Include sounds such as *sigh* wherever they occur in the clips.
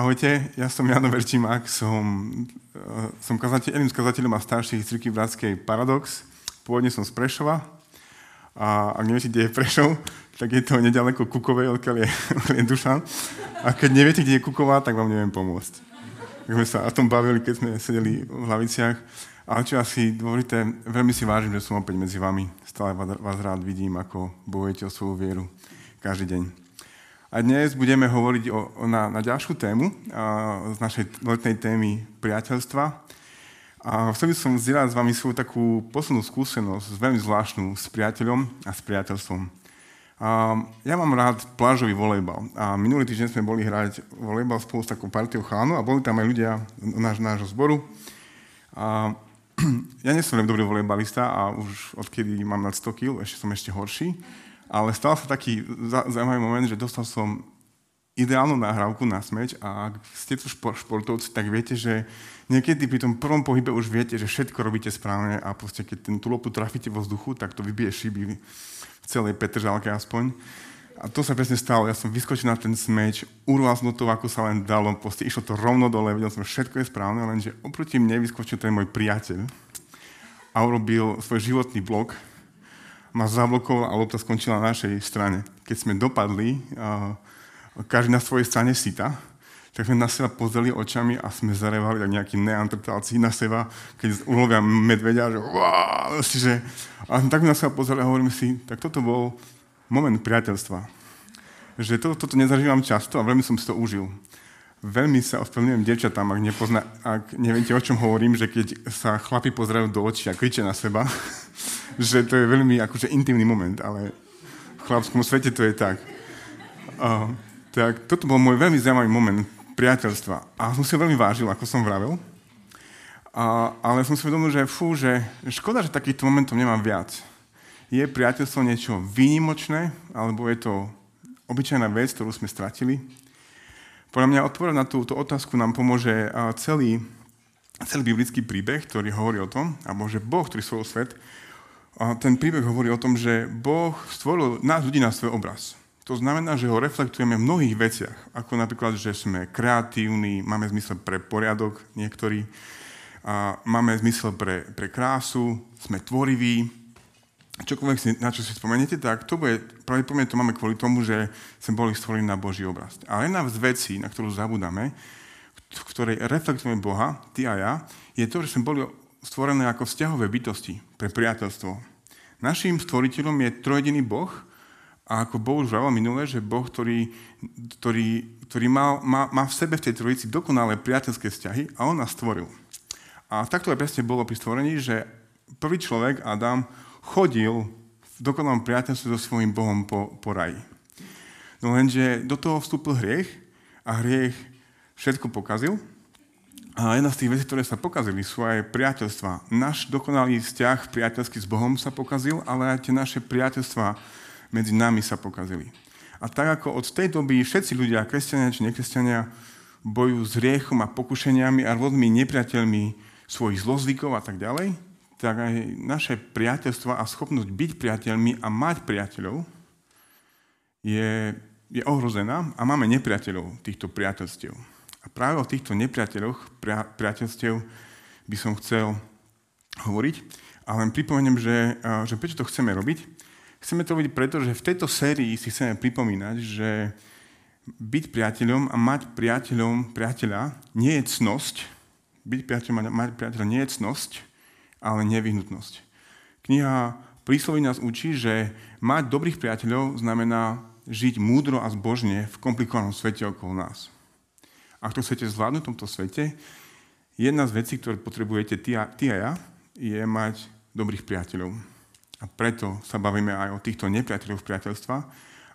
Ahojte, ja som Jano Verčimák, som, uh, som kazateľ, jedným z kazateľov a starších cirkvi Bratskej Paradox. Pôvodne som z Prešova a ak neviete, kde je Prešov, tak je to nedaleko Kukovej, odkiaľ je, *laughs* je Dušan. A keď neviete, kde je Kuková, tak vám neviem pomôcť. Tak sme sa o tom bavili, keď sme sedeli v hlaviciach. Ale čo asi dôležité, veľmi si vážim, že som opäť medzi vami. Stále vás rád vidím, ako bojujete o svoju vieru každý deň. A dnes budeme hovoriť o, o, na, na ďalšiu tému a, z našej letnej témy priateľstva. A chcel by som zdieľať s vami svoju takú poslednú skúsenosť, veľmi zvláštnu, s priateľom a s priateľstvom. A, ja mám rád plážový volejbal. A minulý týždeň sme boli hrať volejbal spolu s takou partiou chánov a boli tam aj ľudia náš, nášho zboru. A, *clears throat* ja nie som veľmi dobrý volejbalista a už odkedy mám nad 100 kg, ešte som ešte horší. Ale stal sa taký zaujímavý moment, že dostal som ideálnu nahrávku na smeč a ak ste tu športovci, tak viete, že niekedy pri tom prvom pohybe už viete, že všetko robíte správne a proste keď ten tú lopu trafíte vo vzduchu, tak to vybije šiby v celej Petržalke aspoň. A to sa presne stalo. Ja som vyskočil na ten smeč, urval som to, ako sa len dalo, proste išlo to rovno dole, vedel som, všetko je správne, lenže oproti mne vyskočil ten môj priateľ a urobil svoj životný blok, ma zablokoval a lopta skončila na našej strane. Keď sme dopadli, každý na svojej strane sita, tak sme na seba pozreli očami a sme zarevali tak nejakí neandertálci na seba, keď ulovia medvedia, že wow, že... A tak na seba pozreli a hovoríme si, tak toto bol moment priateľstva. Že to, toto nezažívam často a veľmi som si to užil. Veľmi sa ospravedlňujem devčatám, ak, nepozna, ak neviete, o čom hovorím, že keď sa chlapi pozerajú do očí a kričia na seba, *laughs* že to je veľmi akože intimný moment, ale v chlapskom svete to je tak. Uh, tak toto bol môj veľmi zaujímavý moment priateľstva. A som si ho veľmi vážil, ako som vravel. A, ale som si uvedomil, že fú, že škoda, že takýchto momentov nemám viac. Je priateľstvo niečo výnimočné, alebo je to obyčajná vec, ktorú sme stratili? Podľa mňa odpovedať na túto otázku nám pomôže celý, celý biblický príbeh, ktorý hovorí o tom, alebo že Boh, ktorý svoj svet, a ten príbeh hovorí o tom, že Boh stvoril nás ľudí na svoj obraz. To znamená, že ho reflektujeme v mnohých veciach, ako napríklad, že sme kreatívni, máme zmysel pre poriadok niektorí, a máme zmysel pre, pre krásu, sme tvoriví, čokoľvek si, na čo si spomeniete, tak to bude, pravdepodobne to máme kvôli tomu, že sme boli stvorení na Boží obraz. Ale jedna z vecí, na ktorú zabudáme, v ktorej reflektujeme Boha, ty a ja, je to, že sme boli stvorené ako vzťahové bytosti pre priateľstvo. Naším stvoriteľom je trojediný Boh a ako Boh už vravel minule, že Boh, ktorý, ktorý, ktorý má, má, má v sebe v tej trojici dokonalé priateľské vzťahy a On nás stvoril. A takto aj presne bolo pri stvorení, že prvý človek, Adam, chodil v dokonalom priateľstve so svojím Bohom po, po raji. No lenže do toho vstúpil hriech a hriech všetko pokazil. A jedna z tých vecí, ktoré sa pokazili, sú aj priateľstva. Náš dokonalý vzťah priateľský s Bohom sa pokazil, ale aj tie naše priateľstva medzi nami sa pokazili. A tak ako od tej doby všetci ľudia, kresťania či nekresťania, bojujú s riechom a pokušeniami a rôznymi nepriateľmi svojich zlozvykov a tak ďalej, tak aj naše priateľstvo a schopnosť byť priateľmi a mať priateľov je, je ohrozená a máme nepriateľov týchto priateľstiev. A práve o týchto nepriateľoch pria, priateľstiev by som chcel hovoriť. A len pripomeniem, že, že prečo to chceme robiť. Chceme to robiť preto, že v tejto sérii si chceme pripomínať, že byť priateľom a mať priateľom priateľa nie je cnosť. Byť priateľom a mať priateľa nie je cnosť, ale nevyhnutnosť. Kniha Prísloví nás učí, že mať dobrých priateľov znamená žiť múdro a zbožne v komplikovanom svete okolo nás. Ak to chcete zvládnuť v tomto svete, jedna z vecí, ktoré potrebujete ty a, ty a ja, je mať dobrých priateľov. A preto sa bavíme aj o týchto nepriateľov priateľstva.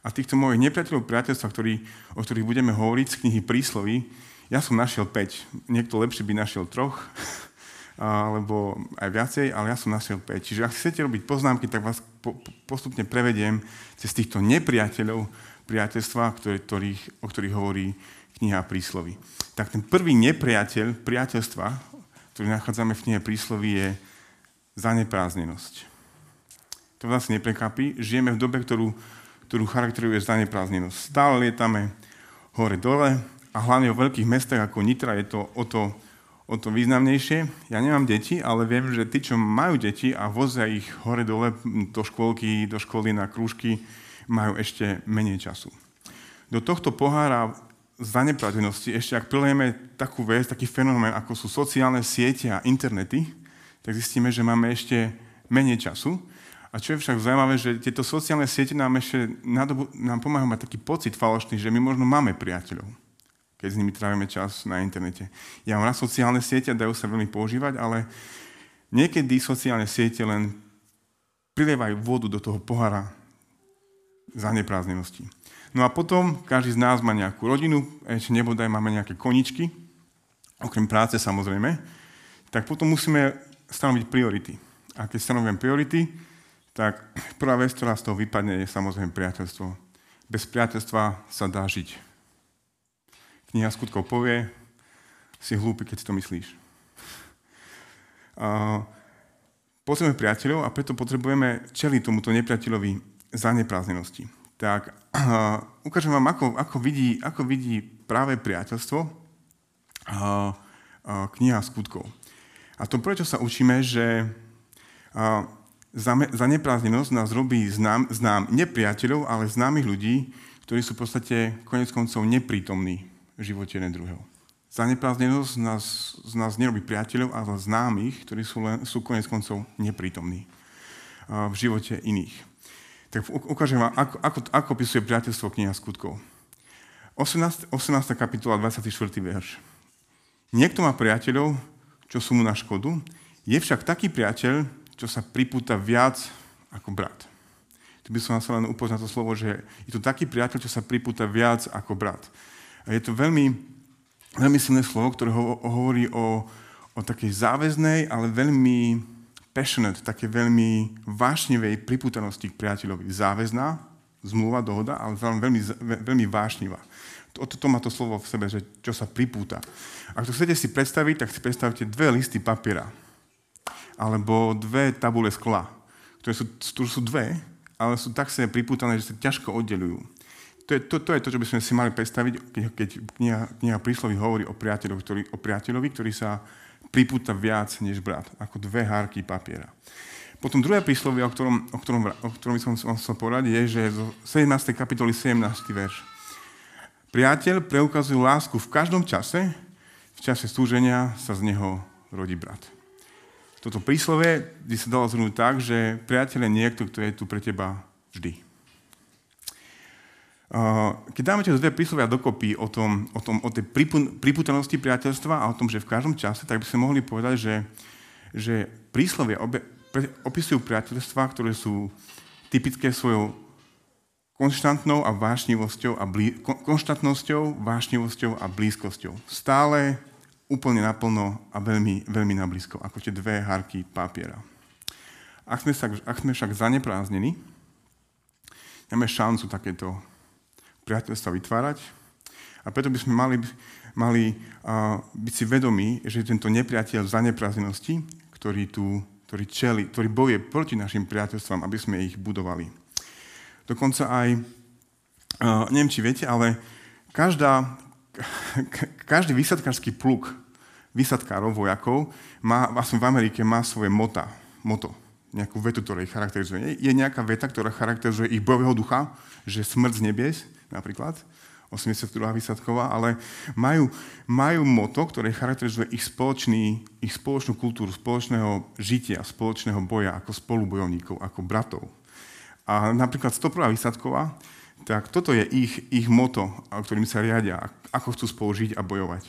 A týchto mojich nepriateľov priateľstva, ktorý, o ktorých budeme hovoriť z knihy Prísloví, ja som našiel 5. Niekto lepšie by našiel troch, *laughs* alebo aj viacej, ale ja som našiel 5. Čiže ak chcete robiť poznámky, tak vás po, postupne prevediem cez týchto nepriateľov priateľstva, ktorý, ktorých, o ktorých hovorí kniha Príslovy. Tak ten prvý nepriateľ priateľstva, ktorý nachádzame v knihe Príslovy, je zaneprázdnenosť. To vás neprekapí. Žijeme v dobe, ktorú, ktorú charakteruje zaneprázdnenosť. Stále lietame hore-dole, a hlavne v veľkých mestách ako Nitra je to o to, o to významnejšie. Ja nemám deti, ale viem, že tí, čo majú deti a vozia ich hore-dole do škôlky, do školy na krúžky, majú ešte menej času. Do tohto pohára zaneprázdnenosti ešte ak prilejeme takú vec, taký fenomén, ako sú sociálne siete a internety, tak zistíme, že máme ešte menej času. A čo je však zaujímavé, že tieto sociálne siete nám ešte nám pomáhajú mať taký pocit falošný, že my možno máme priateľov keď s nimi trávime čas na internete. Ja mám na sociálne siete, dajú sa veľmi používať, ale niekedy sociálne siete len prilievajú vodu do toho pohára zaneprázdnenosti. No a potom každý z nás má nejakú rodinu, ešte nebodaj máme nejaké koničky, okrem práce samozrejme, tak potom musíme stanoviť priority. A keď stanovujem priority, tak prvá vec, ktorá z toho vypadne, je samozrejme priateľstvo. Bez priateľstva sa dá žiť. Kniha skutkov povie, si hlúpy, keď si to myslíš. Uh, priateľov a preto potrebujeme čeliť tomuto nepriateľovi zaneprázdnenosti. Tak uh, ukážem vám, ako, ako, vidí, ako vidí práve priateľstvo uh, uh, kniha skutkov. A to prečo sa učíme, že uh, zaneprázdnenosť nás robí znám, znám nepriateľov, ale známych ľudí, ktorí sú v podstate konec koncov neprítomní živote jeden druhého. Zaneprázdnenosť nás, z nás nerobí priateľov, ale známych, ktorí sú, len, sú konec koncov neprítomní v živote iných. Tak ukážem vám, ako, ako, ako opisuje priateľstvo kniha skutkov. 18, 18. kapitola, 24. verš. Niekto má priateľov, čo sú mu na škodu, je však taký priateľ, čo sa pripúta viac ako brat. Tu by som vás len upoznal to slovo, že je to taký priateľ, čo sa pripúta viac ako brat. Je to veľmi, veľmi silné slovo, ktoré ho, hovorí o, o takej záväznej, ale veľmi passionate, také veľmi vášnivej priputanosti k priateľovi. Záväzná, zmluva, dohoda, ale veľmi, veľmi vášnivá. O to má to slovo v sebe, že čo sa pripúta. Ak to chcete si predstaviť, tak si predstavte dve listy papiera. Alebo dve tabule skla, ktoré sú, sú dve, ale sú tak sa pripútané, že sa ťažko oddelujú to je to, to je to, čo by sme si mali predstaviť, keď, keď kniha, kniha prísloví hovorí o priateľovi, ktorý, o priateľovi, ktorý sa pripúta viac než brat, ako dve hárky papiera. Potom druhé príslovie, o ktorom, o ktorom, o ktorom by som vám chcel povedať, je, že zo 17. kapitoly 17. verš. Priateľ preukazuje lásku v každom čase, v čase stúženia sa z neho rodí brat. Toto príslovie by sa dalo zhrnúť tak, že priateľ je niekto, kto je tu pre teba vždy. Keď dáme tie dve príslovia dokopy o, tom, o, tom, o tej priputanosti priateľstva a o tom, že v každom čase, tak by sme mohli povedať, že, že príslovia obe, pre, opisujú priateľstva, ktoré sú typické svojou konštantnou a vášnivosťou a blí, konštantnosťou, vášnivosťou a blízkosťou. Stále úplne naplno a veľmi, veľmi nablízko, ako tie dve hárky papiera. Ak sme, sa, ak sme však zanepráznení, máme šancu takéto priateľstva vytvárať. A preto by sme mali, mali uh, byť si vedomí, že tento nepriateľ zaneprázdnenosti, ktorý tu ktorý, čeli, ktorý bojuje proti našim priateľstvám, aby sme ich budovali. Dokonca aj, uh, neviem, či viete, ale každá, *laughs* každý vysadkársky pluk vysadkárov, vojakov, má, vlastne v Amerike má svoje mota, moto, nejakú vetu, ktorá ich charakterizuje. Je nejaká veta, ktorá charakterizuje ich bojového ducha, že smrť z nebies, napríklad, 82. výsadková, ale majú, majú moto, ktoré charakterizuje ich, spoločný, ich spoločnú kultúru, spoločného žitia, spoločného boja ako spolubojovníkov, ako bratov. A napríklad 101. výsadková, tak toto je ich, ich moto, ktorým sa riadia, ako chcú spolu žiť a bojovať.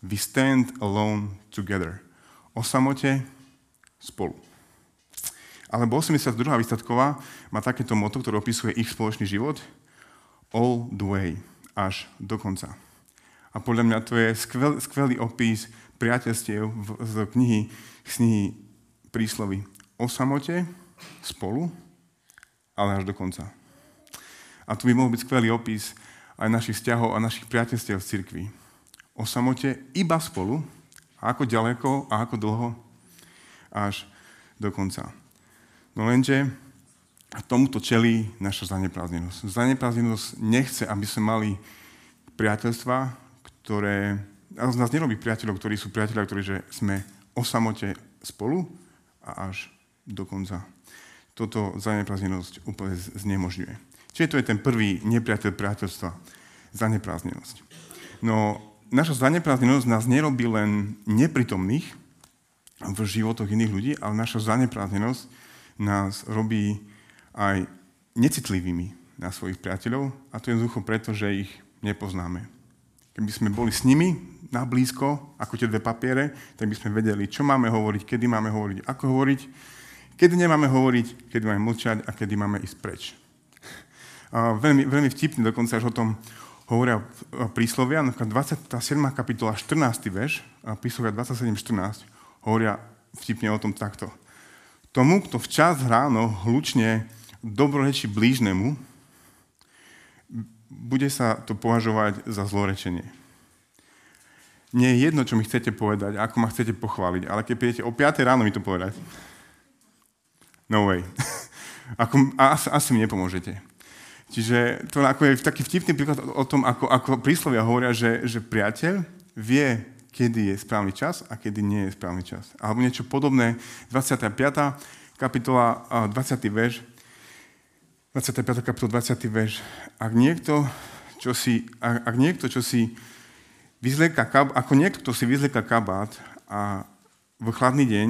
We stand alone together. O samote spolu. Alebo 82. výsadková má takéto moto, ktoré opisuje ich spoločný život – all the way, až do konca. A podľa mňa to je skvel, skvelý opis priateľstiev z knihy, knihy príslovy o samote, spolu, ale až do konca. A tu by mohol byť skvelý opis aj našich vzťahov a našich priateľstiev v cirkvi. O samote iba spolu, ako ďaleko a ako dlho, až do konca. No lenže a tomuto čelí naša zaneprázdnenosť. Zaneprázdnenosť nechce, aby sme mali priateľstva, ktoré, z nás nerobí priateľov, ktorí sú priateľia, ktorí že sme o samote spolu a až do konca. Toto zaneprázdnenosť úplne znemožňuje. Čiže to je ten prvý nepriateľ priateľstva, zaneprázdnenosť. No, naša zaneprázdnenosť nás nerobí len nepritomných v životoch iných ľudí, ale naša zaneprázdnenosť nás robí aj necitlivými na svojich priateľov a to je jednoducho preto, že ich nepoznáme. Keby sme boli s nimi na blízko, ako tie dve papiere, tak by sme vedeli, čo máme hovoriť, kedy máme hovoriť, ako hovoriť, kedy nemáme hovoriť, kedy máme mlčať a kedy máme ísť preč. A veľmi, veľmi vtipne dokonca až o tom hovoria príslovia, napríklad 27. kapitola 14. verš, príslovia 27.14 hovoria vtipne o tom takto. Tomu, kto včas ráno hlučne dobroreči blížnemu, bude sa to považovať za zlorečenie. Nie je jedno, čo mi chcete povedať, ako ma chcete pochváliť, ale keď prídete o 5 ráno mi to povedať, no way. *laughs* ako, asi, asi mi nepomôžete. Čiže to ako je taký vtipný príklad o tom, ako, ako príslovia hovoria, že, že priateľ vie, kedy je správny čas a kedy nie je správny čas. Alebo niečo podobné, 25. kapitola, 20. verš, 25. kapitol, 20. verš. Ak niekto, čo si, ak, ak niekto, čo si vyzlieka, ako niekto, kto si vyzlieka kabát a v chladný deň,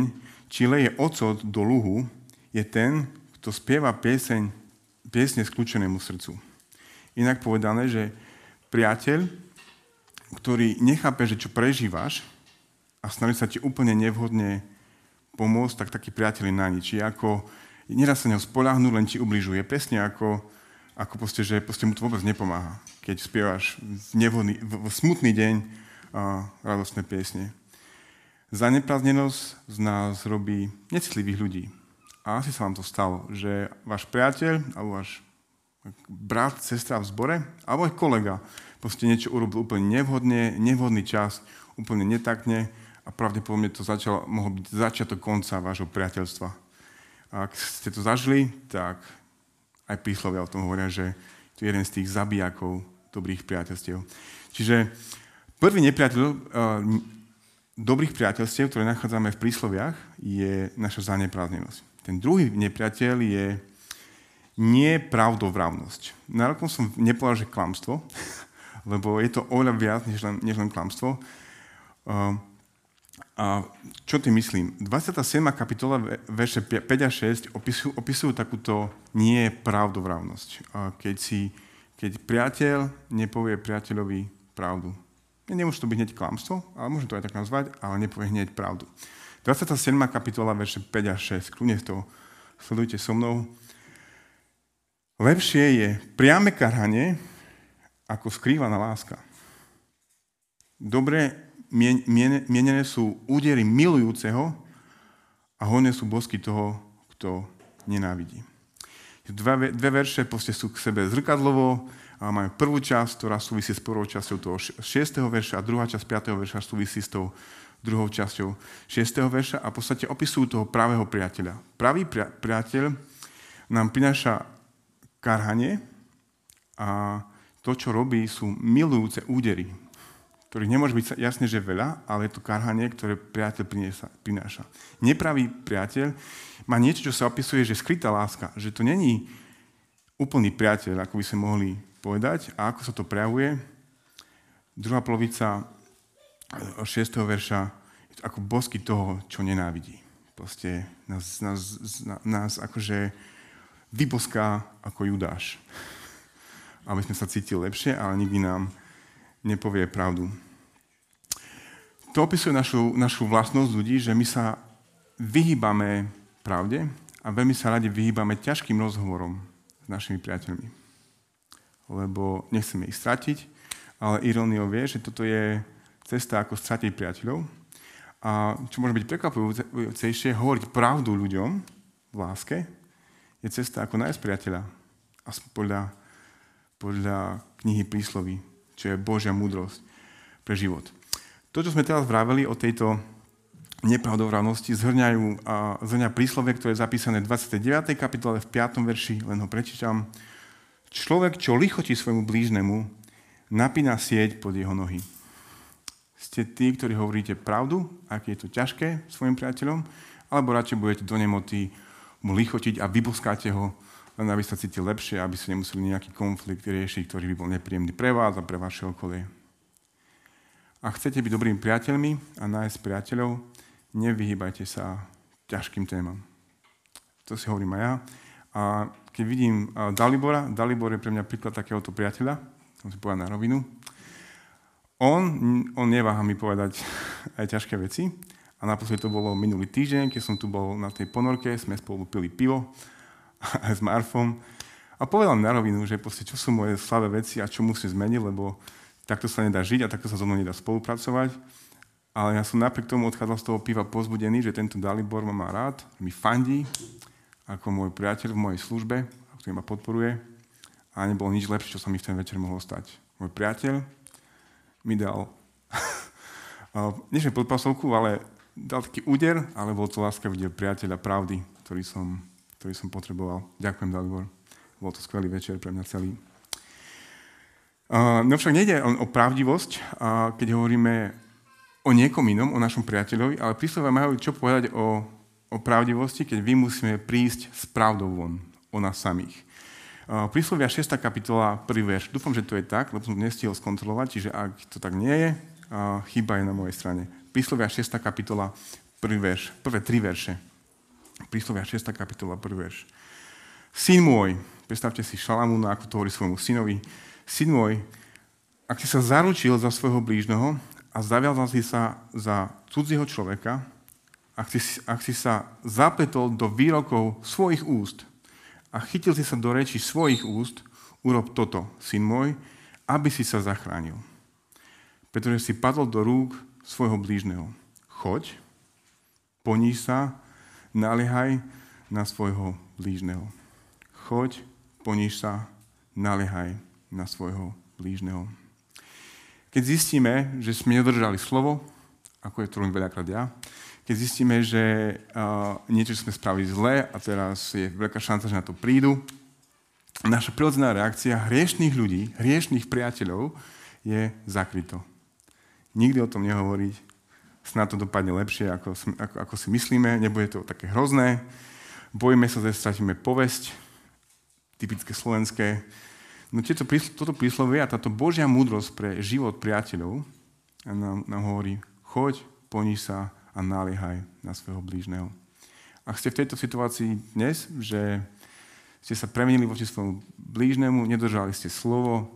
či leje ocot do luhu, je ten, kto spieva pieseň piesne skľúčenému srdcu. Inak povedané, že priateľ, ktorý nechápe, že čo prežívaš a snaží sa ti úplne nevhodne pomôcť, tak taký priateľ je na nič. Je ako, nedá sa neho spolahnúť, len ti ubližuje. Presne ako, ako proste, že proste mu to vôbec nepomáha, keď spievaš v, nevhodný, v, v smutný deň a radostné piesne. Zaneprázdnenosť z nás robí necitlivých ľudí. A asi sa vám to stalo, že váš priateľ alebo váš brat, sestra v zbore alebo aj kolega proste niečo urobil úplne nevhodne, nevhodný čas, úplne netakne a pravdepodobne to začal, mohol byť začiatok konca vášho priateľstva. Ak ste to zažili, tak aj príslovia o tom hovoria, že to je jeden z tých zabijakov dobrých priateľstiev. Čiže prvý nepriateľ uh, dobrých priateľstiev, ktoré nachádzame v prísloviach, je naša zaneprázdnenosť. Ten druhý nepriateľ je nie pravdovravnosť. Na rokom som nepovedal, že klamstvo, *laughs* lebo je to oveľa viac než len, než len klamstvo. Uh, a čo tým myslím? 27. kapitola, verše 5 a 6 opisujú, opisujú takúto nie pravdovravnosť. Keď, si, keď priateľ nepovie priateľovi pravdu. Nemôže to byť hneď klamstvo, ale môžem to aj tak nazvať, ale nepovie hneď pravdu. 27. kapitola, verše 5 a 6. Kľudne to sledujte so mnou. Lepšie je priame karhanie ako skrývaná láska. Dobre mienené sú údery milujúceho a hojné sú bosky toho, kto nenávidí. Dve, dve verše sú k sebe zrkadlovo a majú prvú časť, ktorá súvisí s prvou časťou toho 6. verša a druhá časť 5. verša súvisí s tou druhou časťou 6. verša a v podstate opisujú toho pravého priateľa. Pravý priateľ nám prináša karhanie a to, čo robí, sú milujúce údery, ktorých nemôže byť jasne, že veľa, ale je to karhanie, ktoré priateľ prináša. Nepravý priateľ má niečo, čo sa opisuje, že skrytá láska, že to není úplný priateľ, ako by sme mohli povedať. A ako sa to prejavuje? Druhá polovica 6. verša je to ako bosky toho, čo nenávidí. Proste nás, nás, nás akože vyboská ako Judáš. Aby sme sa cítili lepšie, ale nikdy nám nepovie pravdu. To opisuje našu, našu vlastnosť ľudí, že my sa vyhýbame pravde a veľmi sa radi vyhýbame ťažkým rozhovorom s našimi priateľmi. Lebo nechceme ich stratiť, ale iróniou vie, že toto je cesta, ako stratiť priateľov. A čo môže byť prekvapujúcejšie, hovoriť pravdu ľuďom v láske, je cesta, ako nájsť priateľa. Aspoň podľa, podľa knihy prísloví, čo je Božia múdrosť pre život. To, čo sme teraz vraveli o tejto nepravdovravnosti, zhrňajú, zhrňa príslove, ktoré je zapísané v 29. kapitole v 5. verši, len ho prečítam. Človek, čo lichotí svojmu blížnemu, napína sieť pod jeho nohy. Ste tí, ktorí hovoríte pravdu, aké je to ťažké svojim priateľom, alebo radšej budete do nemoty mu lichotiť a vyboskáte ho, len aby sa cítil lepšie, aby ste nemuseli nejaký konflikt riešiť, ktorý by bol nepríjemný pre vás a pre vaše okolie. Ak chcete byť dobrými priateľmi a nájsť priateľov, nevyhýbajte sa ťažkým témam. To si hovorím aj ja. A keď vidím Dalibora, Dalibor je pre mňa príklad takéhoto priateľa, som si povedal na rovinu, on, on neváha mi povedať *laughs* aj ťažké veci. A naposledy to bolo minulý týždeň, keď som tu bol na tej ponorke, sme spolu pili pivo aj s Marfom. A povedal mi na rovinu, že proste, čo sú moje slabé veci a čo musím zmeniť, lebo takto sa nedá žiť a takto sa so mnou nedá spolupracovať. Ale ja som napriek tomu odchádzal z toho piva pozbudený, že tento Dalibor ma má rád, mi fandí, ako môj priateľ v mojej službe, ktorý ma podporuje. A nebolo nič lepšie, čo sa mi v ten večer mohlo stať. Môj priateľ, mi dal, *laughs* nie podpasovku, ale dal taký úder, ale bol to láskavý úder priateľa pravdy, ktorý som, ktorý som potreboval. Ďakujem, Dalibor. Bol to skvelý večer pre mňa celý. no však nejde o, pravdivosť, keď hovoríme o niekom inom, o našom priateľovi, ale príslovia majú čo povedať o, o pravdivosti, keď vy musíme prísť s pravdou von, o nás samých. Príslovia 6. kapitola, prvý verš. Dúfam, že to je tak, lebo som to nestihol skontrolovať, čiže ak to tak nie je, chyba je na mojej strane. Príslovia 6. kapitola, prvý verš, prvé tri verše. Príslovia 6. kapitola, prvý verš. Syn môj, predstavte si Šalamúna, ako to hovorí svojmu synovi, syn môj, ak si sa zaručil za svojho blížneho a zaviazal si sa za cudzieho človeka, ak si, ak si sa zapletol do výrokov svojich úst, a chytil si sa do reči svojich úst, urob toto, syn môj, aby si sa zachránil. Pretože si padol do rúk svojho blížneho. Choď, poníž sa, naliehaj na svojho blížneho. Choď, poníž sa, naliehaj na svojho blížneho. Keď zistíme, že sme nedržali slovo, ako je to veľakrát ja, keď zistíme, že uh, niečo sme spravili zle a teraz je veľká šanca, že na to prídu, naša prirodzená reakcia hriešných ľudí, hriešných priateľov je zakryto. Nikdy o tom nehovoriť, snad to dopadne lepšie, ako, ako, ako si myslíme, nebude to také hrozné, bojíme sa, že stratíme povesť, typické slovenské. No tieto, toto príslovie a táto Božia múdrosť pre život priateľov nám, nám hovorí, choď, poníž sa, a naliehaj na svojho blížneho. Ak ste v tejto situácii dnes, že ste sa premenili voči svojmu blížnemu, nedržali ste slovo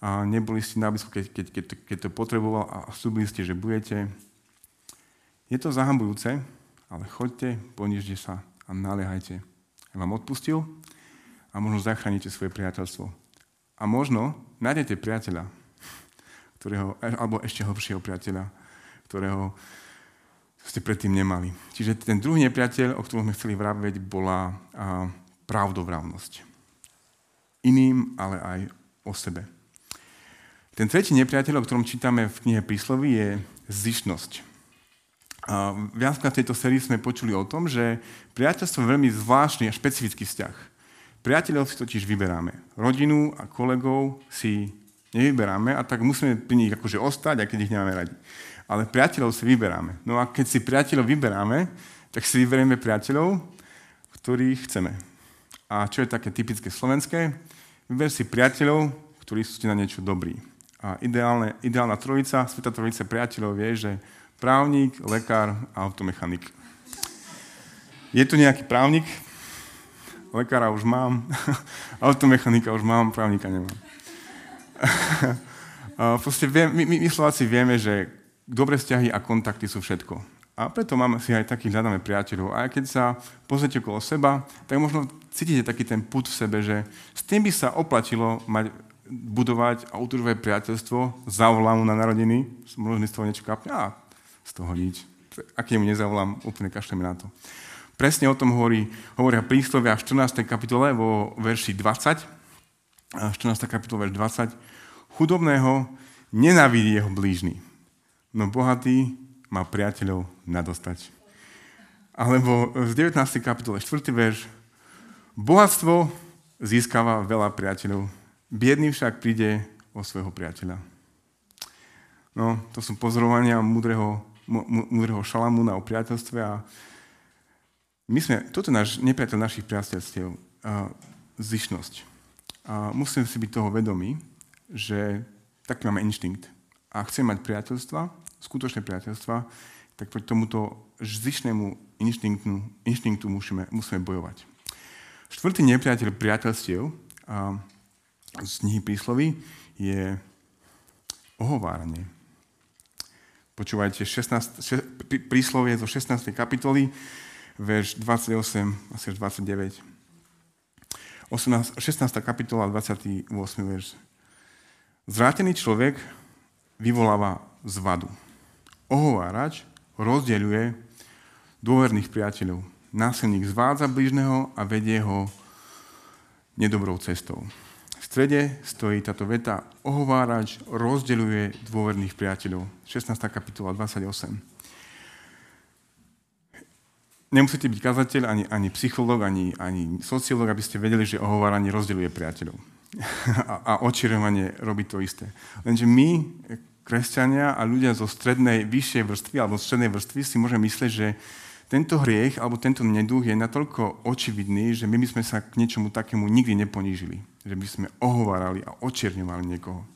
a neboli ste na keď, keď, keď, keď to potreboval a slúbili ste, že budete, je to zahambujúce, ale choďte, ponižte sa a naliehajte. Ja vám odpustil a možno zachránite svoje priateľstvo. A možno nájdete priateľa, ktorého, alebo ešte horšieho priateľa, ktorého ste predtým nemali. Čiže ten druhý nepriateľ, o ktorom sme chceli vraveť, bola pravdovravnosť. Iným, ale aj o sebe. Ten tretí nepriateľ, o ktorom čítame v knihe Príslovy, je zišnosť. Viackrát v tejto sérii sme počuli o tom, že priateľstvo je veľmi zvláštny a špecifický vzťah. Priateľov si totiž vyberáme. Rodinu a kolegov si nevyberáme a tak musíme pri nich akože ostať, aj keď ich nemáme radi ale priateľov si vyberáme. No a keď si priateľov vyberáme, tak si vyberieme priateľov, ktorých chceme. A čo je také typické slovenské? Vyber si priateľov, ktorí sú ti na niečo dobrí. A ideálne, ideálna trojica, sveta trojica priateľov je, že právnik, lekár automechanik. Je tu nejaký právnik, lekára už mám, *laughs* automechanika už mám, právnika nemám. *laughs* Proste viem, my, my Slováci vieme, že dobré vzťahy a kontakty sú všetko. A preto máme si aj takých hľadáme priateľov. A keď sa pozrite okolo seba, tak možno cítite taký ten put v sebe, že s tým by sa oplatilo mať, budovať a udržovať priateľstvo, zavolám mu na narodiny, možno z toho niečo kapne, a z toho nič. Ak mu nezavolám, úplne kašleme na to. Presne o tom hovorí, hovoria príslovia v 14. kapitole vo verši 20, 14. kapitole verš 20, chudobného nenávidí jeho blížny no bohatý má priateľov nadostať. Alebo z 19. kapitole 4. verš, bohatstvo získava veľa priateľov, biedný však príde o svojho priateľa. No, to sú pozorovania múdreho, múdreho šalamúna o priateľstve a my sme, toto je náš nepriateľ našich priateľstiev, zišnosť. A musíme si byť toho vedomí, že taký máme inštinkt. A chceme mať priateľstva, skutočné priateľstva, tak proti tomuto zišnému inštinktu, inštinktu musíme, musíme bojovať. Štvrtý nepriateľ priateľstiev a z knihy príslovy je ohováranie. Počúvajte 16, príslovie zo 16. kapitoly, verš 28 až 29. 18, 16. kapitola, 28. verš. Zvrátený človek vyvoláva zvadu. Ohovárač rozdeľuje dôverných priateľov. Násilník zvádza bližného a vedie ho nedobrou cestou. Strede stojí táto veta ohovárač rozdeľuje dôverných priateľov. 16. kapitola 28. Nemusíte byť kazateľ, ani, ani psychológ, ani, ani sociológ, aby ste vedeli, že ohováranie rozdeľuje priateľov. *laughs* a, a očirovanie robí to isté. Lenže my, kresťania a ľudia zo strednej, vyššej vrstvy alebo strednej vrstvy si môžeme myslieť, že tento hriech alebo tento neduch je natoľko očividný, že my by sme sa k niečomu takému nikdy neponížili. Že by sme ohovárali a očierňovali niekoho.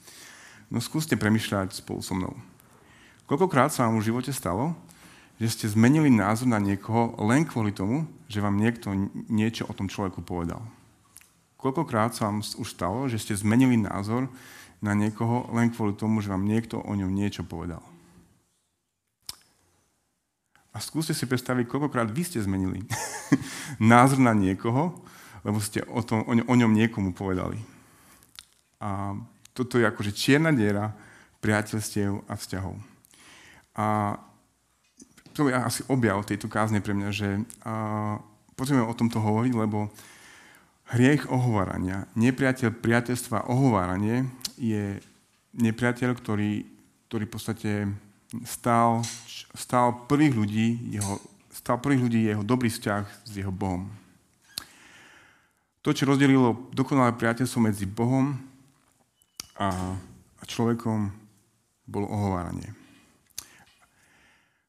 No skúste premyšľať spolu so mnou. Koľkokrát sa vám v živote stalo, že ste zmenili názor na niekoho len kvôli tomu, že vám niekto niečo o tom človeku povedal? Koľkokrát sa vám už stalo, že ste zmenili názor na niekoho len kvôli tomu, že vám niekto o ňom niečo povedal. A skúste si predstaviť, koľkokrát vy ste zmenili *laughs* názor na niekoho, lebo ste o, tom, o, ňom, niekomu povedali. A toto je akože čierna diera priateľstiev a vzťahov. A to je asi objav tejto kázne pre mňa, že potrebujeme o tomto hovoriť, lebo hriech ohovárania, nepriateľ priateľstva ohováranie je nepriateľ, ktorý, ktorý v podstate stál, stál prvých ľudí, jeho, stál prvých ľudí jeho dobrý vzťah s jeho Bohom. To, čo rozdelilo dokonalé priateľstvo medzi Bohom a, a človekom, bolo ohováranie.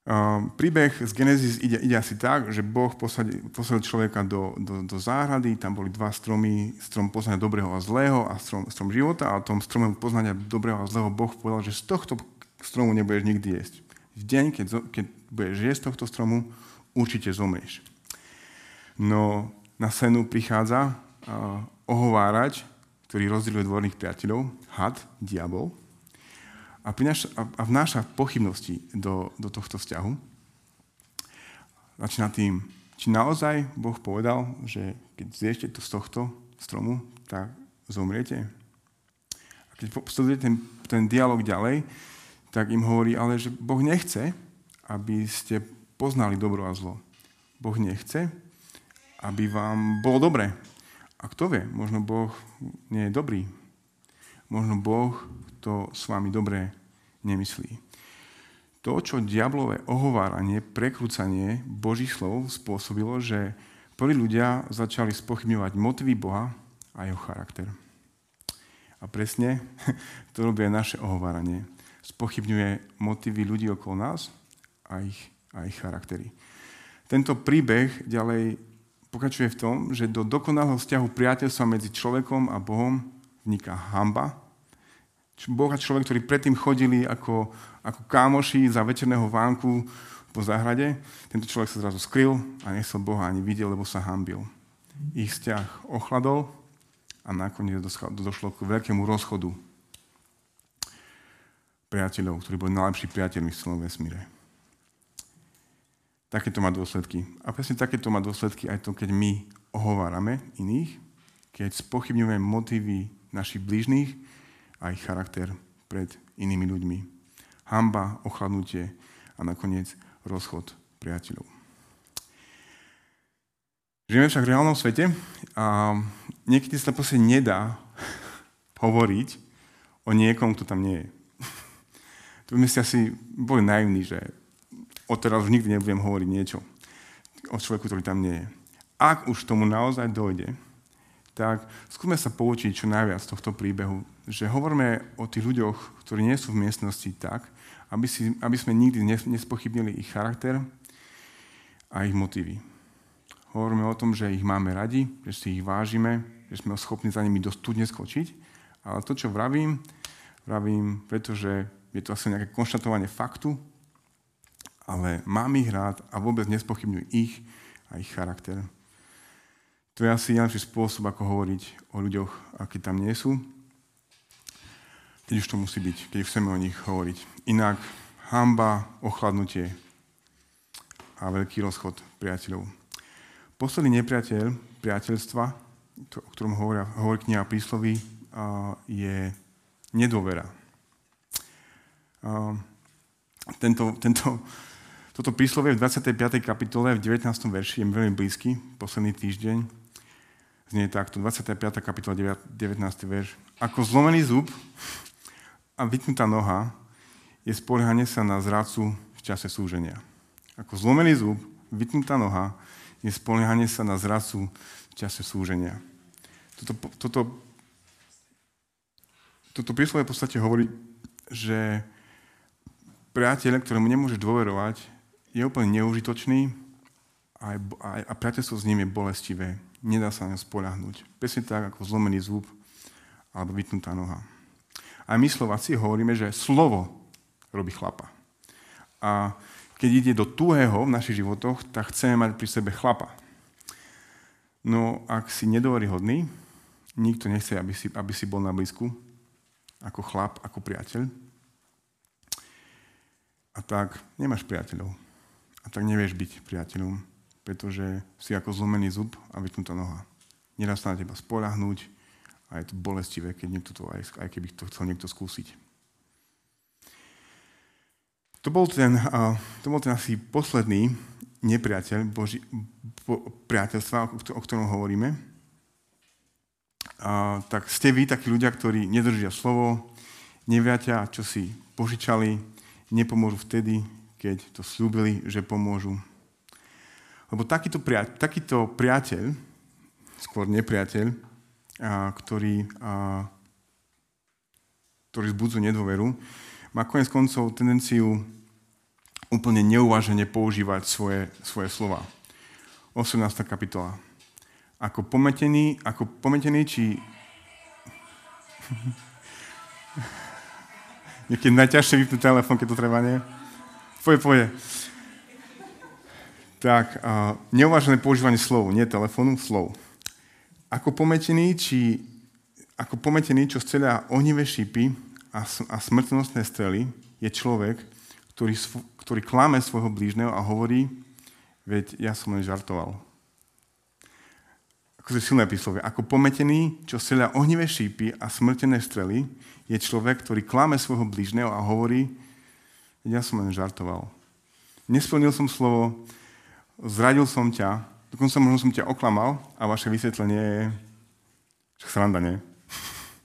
Um, príbeh z Genesis ide, ide asi tak, že Boh posadil, posadil človeka do, do, do záhrady, tam boli dva stromy, strom poznania dobrého a zlého a strom, strom života a tom strome poznania dobrého a zlého Boh povedal, že z tohto stromu nebudeš nikdy jesť. V deň, keď, keď budeš jesť tohto stromu, určite zomrieš. No na scénu prichádza uh, ohovárač, ktorý rozdieluje dvorných priateľov, had, diabol, a, prináša, a vnáša pochybnosti do, do tohto vzťahu. Začína tým, či naozaj Boh povedal, že keď zjete to z tohto stromu, tak zomriete. A keď sledujete ten, ten dialog ďalej, tak im hovorí, ale že Boh nechce, aby ste poznali dobro a zlo. Boh nechce, aby vám bolo dobre. A kto vie, možno Boh nie je dobrý. Možno Boh to s vami dobre nemyslí. To, čo diablové ohováranie, prekrúcanie Božích slov spôsobilo, že prví ľudia začali spochybňovať motivy Boha a jeho charakter. A presne *laughs* to robí naše ohováranie. Spochybňuje motivy ľudí okolo nás a ich, a ich charaktery. Tento príbeh ďalej pokračuje v tom, že do dokonalého vzťahu priateľstva medzi človekom a Bohom vniká hamba, Boh a človek, ktorí predtým chodili ako, ako kámoši za večerného vánku po záhrade, tento človek sa zrazu skryl a nechcel Boha ani vidieť, lebo sa hambil. Ich vzťah ochladol a nakoniec došlo k veľkému rozchodu priateľov, ktorí boli najlepší priateľmi v celom vesmíre. Takéto má dôsledky. A presne takéto má dôsledky aj to, keď my ohovárame iných, keď spochybňujeme motívy našich blížnych, a ich charakter pred inými ľuďmi. Hamba, ochladnutie a nakoniec rozchod priateľov. Žijeme však v reálnom svete a niekedy sa proste nedá *laughs* hovoriť o niekom, kto tam nie je. Tu by ste asi boli naivní, že odteraz už nikdy nebudem hovoriť niečo o človeku, ktorý tam nie je. Ak už tomu naozaj dojde, tak skúsme sa poučiť čo najviac z tohto príbehu, že hovoríme o tých ľuďoch, ktorí nie sú v miestnosti tak, aby, si, aby sme nikdy nespochybnili ich charakter a ich motívy. Hovoríme o tom, že ich máme radi, že si ich vážime, že sme schopní za nimi dosť tudne skočiť, ale to, čo vravím, vravím, pretože je to asi nejaké konštatovanie faktu, ale mám ich rád a vôbec nespochybňujem ich a ich charakter. To je asi najlepší spôsob, ako hovoriť o ľuďoch, akí tam nie sú. Keď už to musí byť, keď chceme o nich hovoriť. Inak hamba, ochladnutie a veľký rozchod priateľov. Posledný nepriateľ priateľstva, o ktorom hovorí, hovorí kniha prísloví, je nedôvera. Tento, tento, toto príslovie v 25. kapitole v 19. verši je veľmi blízky, posledný týždeň znie takto, 25. kapitola 19. verš. Ako zlomený zub a vytnutá noha je spoliehanie sa na zrácu v čase súženia. Ako zlomený zub, vytnutá noha je spoliehanie sa na zracu v čase súženia. Toto, toto, toto príslovie v podstate hovorí, že priateľ, ktorému nemôžeš dôverovať, je úplne neužitočný a, a, a priateľstvo s ním je bolestivé nedá sa na spoľahnúť. Presne tak, ako zlomený zub alebo vytnutá noha. A my Slováci hovoríme, že slovo robí chlapa. A keď ide do tuhého v našich životoch, tak chceme mať pri sebe chlapa. No ak si nedôveryhodný, nikto nechce, aby si, aby si bol na blízku, ako chlap, ako priateľ. A tak nemáš priateľov. A tak nevieš byť priateľom pretože si ako zlomený zub a vytnutá noha. Nedá sa na teba spolahnúť a je to bolestivé, keď niekto to, aj, aj keby to chcel niekto skúsiť. To bol ten, to bol ten asi posledný nepriateľ Boži, bo, priateľstva, o, o ktorom hovoríme. Uh, tak ste vy takí ľudia, ktorí nedržia slovo, neviatia, čo si požičali, nepomôžu vtedy, keď to slúbili, že pomôžu lebo takýto, priateľ, takýto priateľ, skôr nepriateľ, a, ktorý, a, ktorý zbudzuje nedôveru, má konec koncov tendenciu úplne neuvážene používať svoje, svoje slova. 18. kapitola. Ako pometený, ako pometený či... *laughs* Niekedy najťažšie vypnúť telefón, keď to treba, nie? Poje, poje. Tak, uh, neuvážené používanie slov, nie telefónu, slov. Ako pometený, či, ako pometený, čo strelia ohnivé šípy a, a smrtnostné strely, je človek, ktorý, ktorý klame svojho blížneho a hovorí, veď ja som len žartoval. Ako je silné príslovie. Ako pometený, čo strelia ohnivé šípy a smrtené strely, je človek, ktorý klame svojho blížneho a hovorí, ja som len žartoval. Nesplnil som slovo, zradil som ťa, dokonca možno som ťa oklamal a vaše vysvetlenie je, že sranda, nie?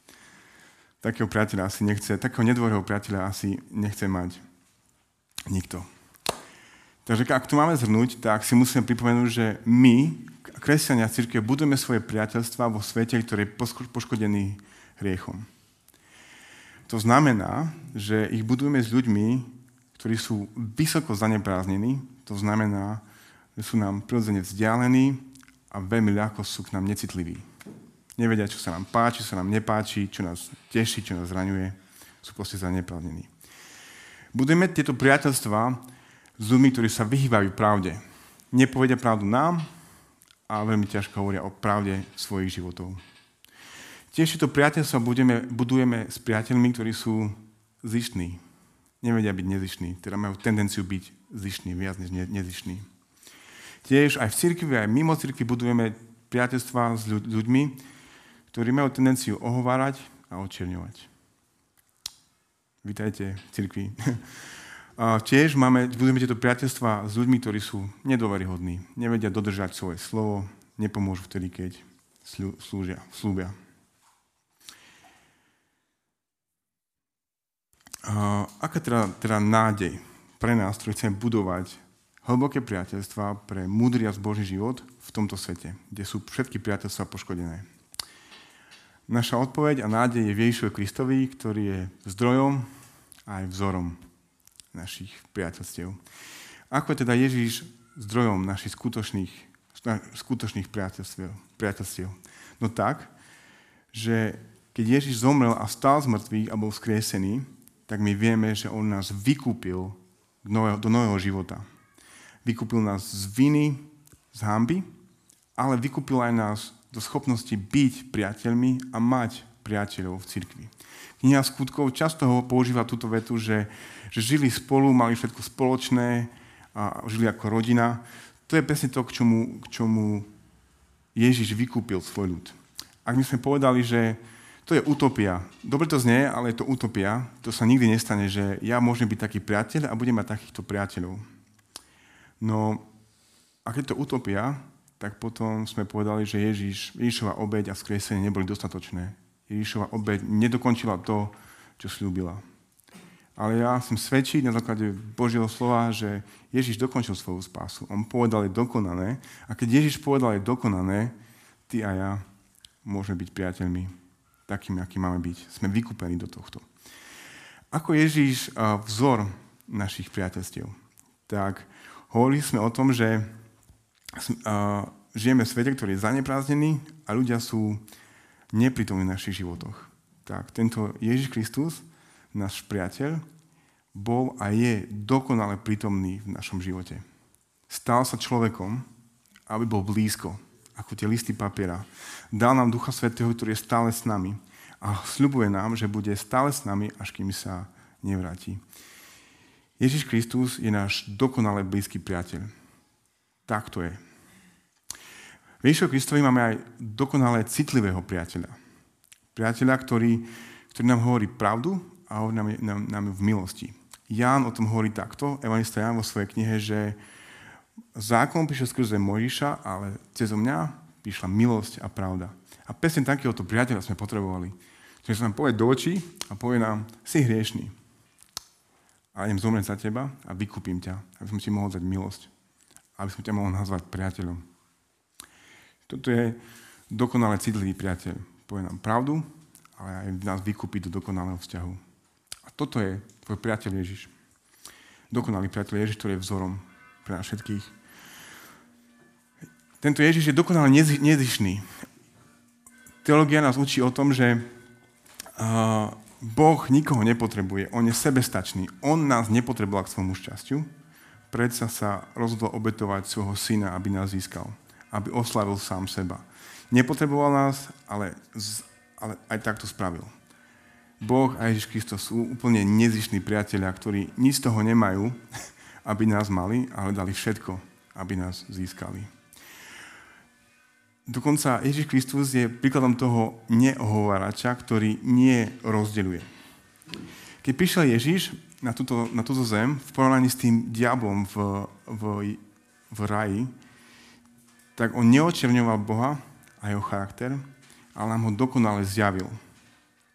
*laughs* takého priateľa asi nechce, takého nedôverného priateľa asi nechce mať nikto. Takže ak to máme zhrnúť, tak si musíme pripomenúť, že my, kresťania v círke, budujeme svoje priateľstva vo svete, ktorý je poškodený hriechom. To znamená, že ich budujeme s ľuďmi, ktorí sú vysoko zanepráznení. To znamená, že sú nám prirodzene vzdialení a veľmi ľahko sú k nám necitliví. Nevedia, čo sa nám páči, čo sa nám nepáči, čo nás teší, čo nás zraňuje. Sú proste zaneprázdnení. Budeme tieto priateľstva s ľuďmi, ktorí sa vyhýbajú pravde. Nepovedia pravdu nám a veľmi ťažko hovoria o pravde svojich životov. Tiež tieto priateľstva budeme, budujeme s priateľmi, ktorí sú zištní. Nevedia byť nezištní, teda majú tendenciu byť zištní, viac než nezištní. Tiež aj v cirkvi, aj mimo cirkvi budujeme priateľstva s ľuďmi, ktorí majú tendenciu ohovárať a očierňovať. Vítajte v cirkvi. *laughs* Tiež máme, budeme tieto priateľstva s ľuďmi, ktorí sú nedôveryhodní, nevedia dodržať svoje slovo, nepomôžu vtedy, keď slúžia, slúbia. Aká teda, teda nádej pre nás, ktorý chceme budovať hlboké priateľstva pre múdry a zbožný život v tomto svete, kde sú všetky priateľstva poškodené. Naša odpoveď a nádej je v Ježišovi Kristovi, ktorý je zdrojom a aj vzorom našich priateľstiev. Ako je teda Ježíš zdrojom našich skutočných, skutočných priateľstiev, priateľstiev? No tak, že keď Ježíš zomrel a stál z mŕtvych a bol skriesený, tak my vieme, že on nás vykúpil do nového života. Vykúpil nás z viny, z hamby, ale vykúpil aj nás do schopnosti byť priateľmi a mať priateľov v cirkvi. Kniha skutkov často ho používa túto vetu, že, že žili spolu, mali všetko spoločné a žili ako rodina. To je presne to, k čomu, k čomu Ježiš vykúpil svoj ľud. Ak my sme povedali, že to je utopia. Dobre to znie, ale je to utopia. To sa nikdy nestane, že ja môžem byť taký priateľ a budem mať takýchto priateľov. No, ak je to utopia, tak potom sme povedali, že Ježiš, Ježišova obeď a skresenie neboli dostatočné. Ježišova obeď nedokončila to, čo slúbila. Ale ja som svedčiť na základe Božieho slova, že Ježiš dokončil svoju spásu. On povedal, je dokonané. A keď Ježiš povedal, je dokonané, ty a ja môžeme byť priateľmi, takými, aký máme byť. Sme vykúpení do tohto. Ako Ježiš vzor našich priateľstiev, tak hovorili sme o tom, že žijeme v svete, ktorý je zaneprázdnený a ľudia sú neprítomný v našich životoch. Tak tento Ježiš Kristus, náš priateľ, bol a je dokonale prítomný v našom živote. Stal sa človekom, aby bol blízko, ako tie listy papiera. Dal nám Ducha Svetého, ktorý je stále s nami a sľubuje nám, že bude stále s nami, až kým sa nevráti. Ježiš Kristus je náš dokonale blízky priateľ. Tak to je. V Ježišovi Kristovi máme aj dokonale citlivého priateľa. Priateľa, ktorý, ktorý nám hovorí pravdu a hovorí nám, nám, nám v milosti. Ján o tom hovorí takto, evangelista Ján vo svojej knihe, že zákon píše skrze Mojžiša, ale cez mňa píšla milosť a pravda. A presne takéhoto priateľa sme potrebovali. Čiže sa nám povie do očí a povie nám, si hriešný. A idem zomrieť za teba a vykúpim ťa, aby som ti mohol dať milosť. Aby som ťa mohol nazvať priateľom. Toto je dokonale citlivý priateľ. Povie nám pravdu, ale aj nás vykúpi do dokonalého vzťahu. A toto je tvoj priateľ Ježiš. Dokonalý priateľ Ježiš, ktorý je vzorom pre nás všetkých. Tento Ježiš je dokonale nezišný. Teológia nás učí o tom, že Boh nikoho nepotrebuje. On je sebestačný. On nás nepotreboval k svojmu šťastiu. Predsa sa rozhodol obetovať svojho syna, aby nás získal aby oslavil sám seba. Nepotreboval nás, ale, ale aj tak to spravil. Boh a Ježiš Kristus sú úplne nezišní priatelia, ktorí nič z toho nemajú, aby nás mali, ale dali všetko, aby nás získali. Dokonca Ježiš Kristus je príkladom toho neohovarača, ktorý nie rozdeľuje. Keď prišiel Ježiš na túto, na túto zem, v porovnaní s tým diablom v, v, v raji, tak on neočerňoval Boha a jeho charakter, ale nám ho dokonale zjavil.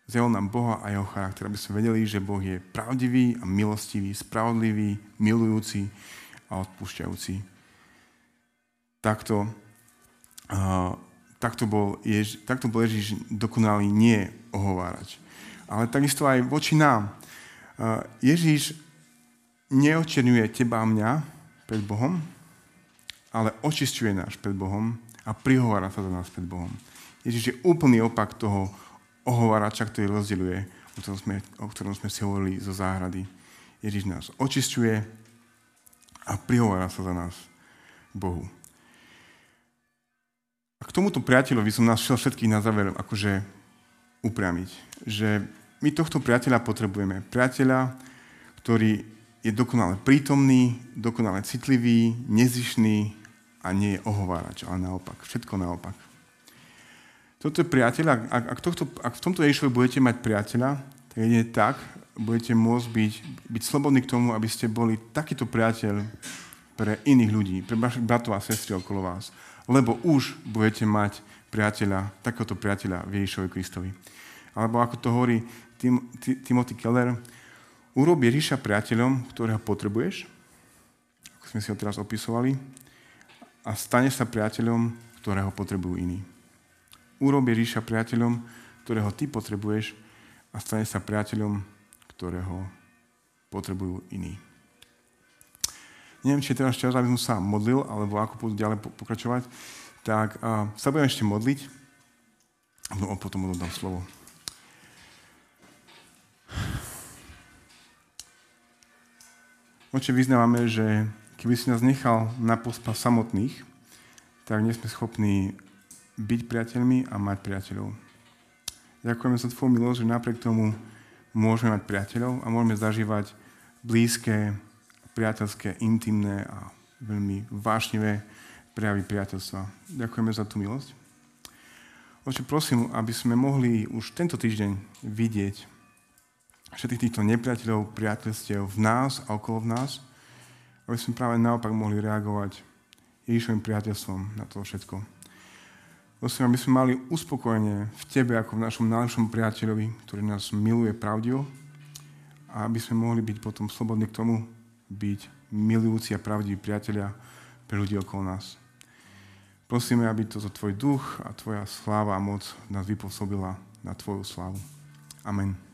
Zjavil nám Boha a jeho charakter, aby sme vedeli, že Boh je pravdivý a milostivý, spravodlivý, milujúci a odpúšťajúci. Takto, uh, takto, bol Jež, takto bol Ježiš dokonalý nie ohovárať. Ale takisto aj voči nám. Uh, Ježiš neočerňuje teba a mňa pred Bohom, ale očistuje nás pred Bohom a prihovára sa za nás pred Bohom. Ježiš je úplný opak toho ohovárača, ktorý rozdeľuje, o ktorom sme, o ktorom sme si hovorili zo záhrady. Ježiš nás očistuje a prihovára sa za nás Bohu. A k tomuto priateľovi som nás všetkých na záver akože upriamiť, že my tohto priateľa potrebujeme. Priateľa, ktorý je dokonale prítomný, dokonale citlivý, nezišný, a nie je ohovárač, ale naopak. Všetko naopak. Toto je priateľ, ak, ak, tohto, ak v tomto Ježišovi budete mať priateľa, tak jedine tak budete môcť byť, byť slobodní k tomu, aby ste boli takýto priateľ pre iných ľudí, pre vašich bratov a sestry okolo vás. Lebo už budete mať priateľa, takéhoto priateľa v Ježišovi Kristovi. Alebo ako to hovorí Tim, Timothy Keller, urob Ježiša priateľom, ktorého potrebuješ, ako sme si ho teraz opisovali, a stane sa priateľom, ktorého potrebujú iní. Urob Ježiša priateľom, ktorého ty potrebuješ a stane sa priateľom, ktorého potrebujú iní. Neviem, či je teraz čas, aby som sa modlil, alebo ako budú ďalej pokračovať, tak uh, sa budem ešte modliť. No a potom dám slovo. Oče, vyznávame, že keby si nás nechal na pospa samotných, tak nie sme schopní byť priateľmi a mať priateľov. Ďakujeme za Tvoju milosť, že napriek tomu môžeme mať priateľov a môžeme zažívať blízke, priateľské, intimné a veľmi vášnivé prejavy priateľstva. Ďakujeme za tú milosť. Oče, prosím, aby sme mohli už tento týždeň vidieť všetkých týchto nepriateľov, priateľstiev v nás a okolo v nás, aby sme práve naopak mohli reagovať Ježišovým priateľstvom na to všetko. Prosím, aby sme mali uspokojenie v Tebe ako v našom najlepšom priateľovi, ktorý nás miluje pravdivo a aby sme mohli byť potom slobodní k tomu, byť milujúci a pravdiví priatelia pre ľudí okolo nás. Prosíme, aby toto Tvoj duch a Tvoja sláva a moc nás vypôsobila na Tvoju slávu. Amen.